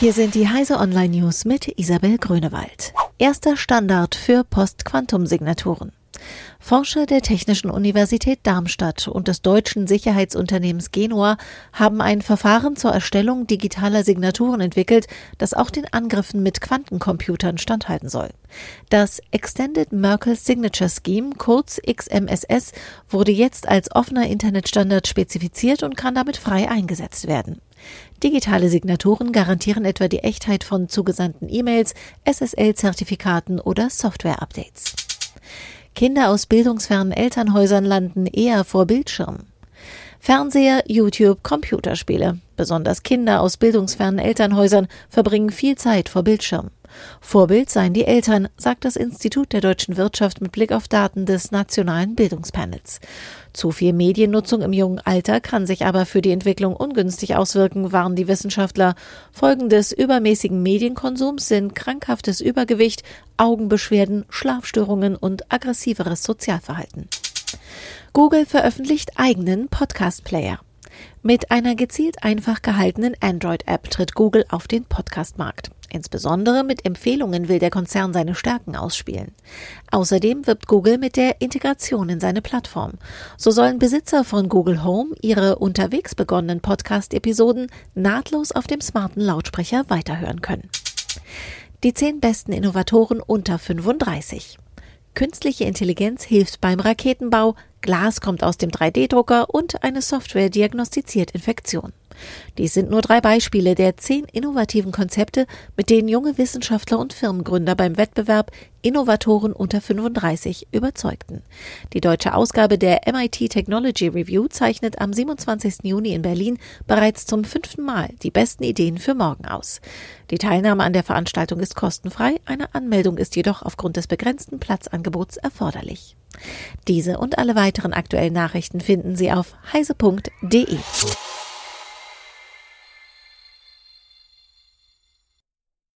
Hier sind die Heise Online News mit Isabel Grünewald. Erster Standard für Post-Quantum-Signaturen. Forscher der Technischen Universität Darmstadt und des deutschen Sicherheitsunternehmens Genua haben ein Verfahren zur Erstellung digitaler Signaturen entwickelt, das auch den Angriffen mit Quantencomputern standhalten soll. Das Extended Merkle Signature Scheme, kurz XMSS, wurde jetzt als offener Internetstandard spezifiziert und kann damit frei eingesetzt werden. Digitale Signaturen garantieren etwa die Echtheit von zugesandten E-Mails, SSL-Zertifikaten oder Software-Updates. Kinder aus bildungsfernen Elternhäusern landen eher vor Bildschirmen. Fernseher, YouTube, Computerspiele. Besonders Kinder aus bildungsfernen Elternhäusern verbringen viel Zeit vor Bildschirmen. Vorbild seien die Eltern, sagt das Institut der deutschen Wirtschaft mit Blick auf Daten des Nationalen Bildungspanels. Zu viel Mediennutzung im jungen Alter kann sich aber für die Entwicklung ungünstig auswirken, warnen die Wissenschaftler. Folgen des übermäßigen Medienkonsums sind krankhaftes Übergewicht, Augenbeschwerden, Schlafstörungen und aggressiveres Sozialverhalten. Google veröffentlicht eigenen Podcast-Player. Mit einer gezielt einfach gehaltenen Android-App tritt Google auf den Podcast-Markt. Insbesondere mit Empfehlungen will der Konzern seine Stärken ausspielen. Außerdem wirbt Google mit der Integration in seine Plattform. So sollen Besitzer von Google Home ihre unterwegs begonnenen Podcast-Episoden nahtlos auf dem smarten Lautsprecher weiterhören können. Die zehn besten Innovatoren unter 35. Künstliche Intelligenz hilft beim Raketenbau, Glas kommt aus dem 3D-Drucker und eine Software diagnostiziert Infektion. Dies sind nur drei Beispiele der zehn innovativen Konzepte, mit denen junge Wissenschaftler und Firmengründer beim Wettbewerb Innovatoren unter 35 überzeugten. Die deutsche Ausgabe der MIT Technology Review zeichnet am 27. Juni in Berlin bereits zum fünften Mal die besten Ideen für morgen aus. Die Teilnahme an der Veranstaltung ist kostenfrei, eine Anmeldung ist jedoch aufgrund des begrenzten Platzangebots erforderlich. Diese und alle weiteren aktuellen Nachrichten finden Sie auf heise.de.